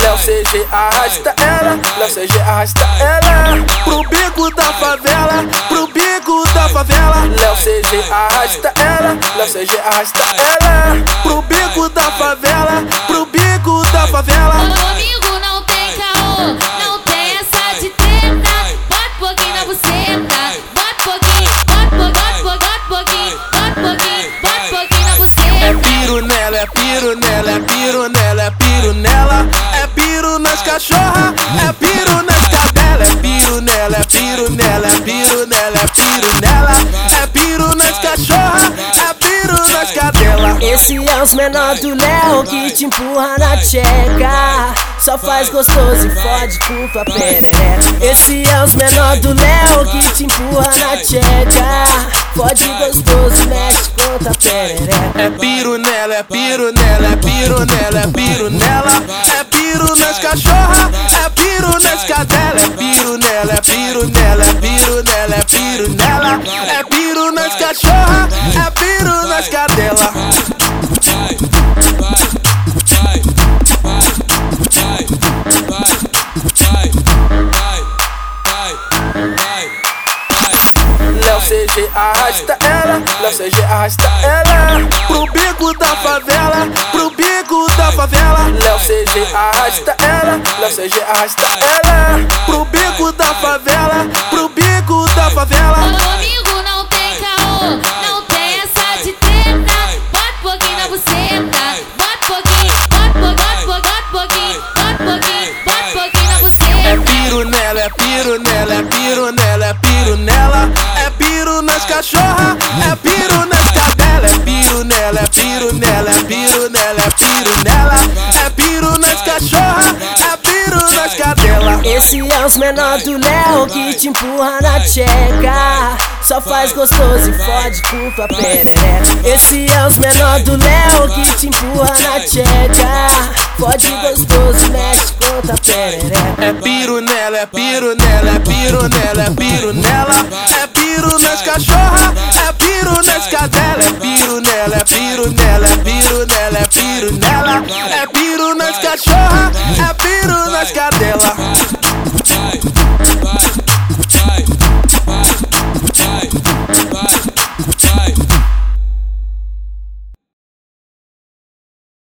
Léo CG arrasta ela, Léo CG arrasta ela. Pro bico da favela, pro bico da favela. Léo CG arrasta ela, Léo CG arrasta ela. Pro bico da favela, pro bico da favela. Comigo não tem caô, não tem essa de treta. Bota um pouquinho na buceta, bota um pouquinho, bota um pouquinho, bota um pouquinho, bota um pouquinho, bota pouquinho na buceta. É piro nela, é piro nela, é piro nela, é piro nela. É piro nas cachorra, é piro nas cadelas. É piro nela, é piro nela, é piro nela, é piro nela. É piro nas cachorra, é piro nas cadelas. Esse é os menor do Léo que te empurra na tcheca. Só faz gostoso e fode tua perereca. Esse é os menor do Léo que te empurra na tcheca. Fode gostoso, mexe com tua perereca. É piro nela, é piro nela, é piro nela, é piro nela É piro nas cachorra, é piro nas cadelas É piro nela, é piro nela, é piro nela, é piro nela É piro nas cachorra, é piro CG arrasta ela, Léo CG arrasta ela. Pro bico da favela, pro bico da favela. Léo CG arrasta ela, Léo CG arrasta ela. Pro bico da favela, pro bico da favela. Comigo não tem caô, não tem essa de treta. Bota um pouquinho na buceta, bota um pouquinho, bota pouquinho, bota um pouquinho, bota pouquinho, bota pouquinho na É buceta piro nela, é piro nela, é piro nela, é piro nela É piro nas cachorra, é piro nas cadelas É piro nela, é piro nela, é piro nela, é piro nela É piro nas cachorra, é piro nas cadelas Esse é os menor do Léo que te empurra na tcheca. Só faz gostoso e fode tua perereca. Esse é os menor do Léo que te empurra na tcheca. Fode gostoso, mexe com tua perereca. É piro nela, é piro nela, é piro nela, é piro nela. É piro nas cachorra, é piro nas cadelas. É piro nela, é piro nela, é piro nela, é piro nela. É piro nas cachorra, é piro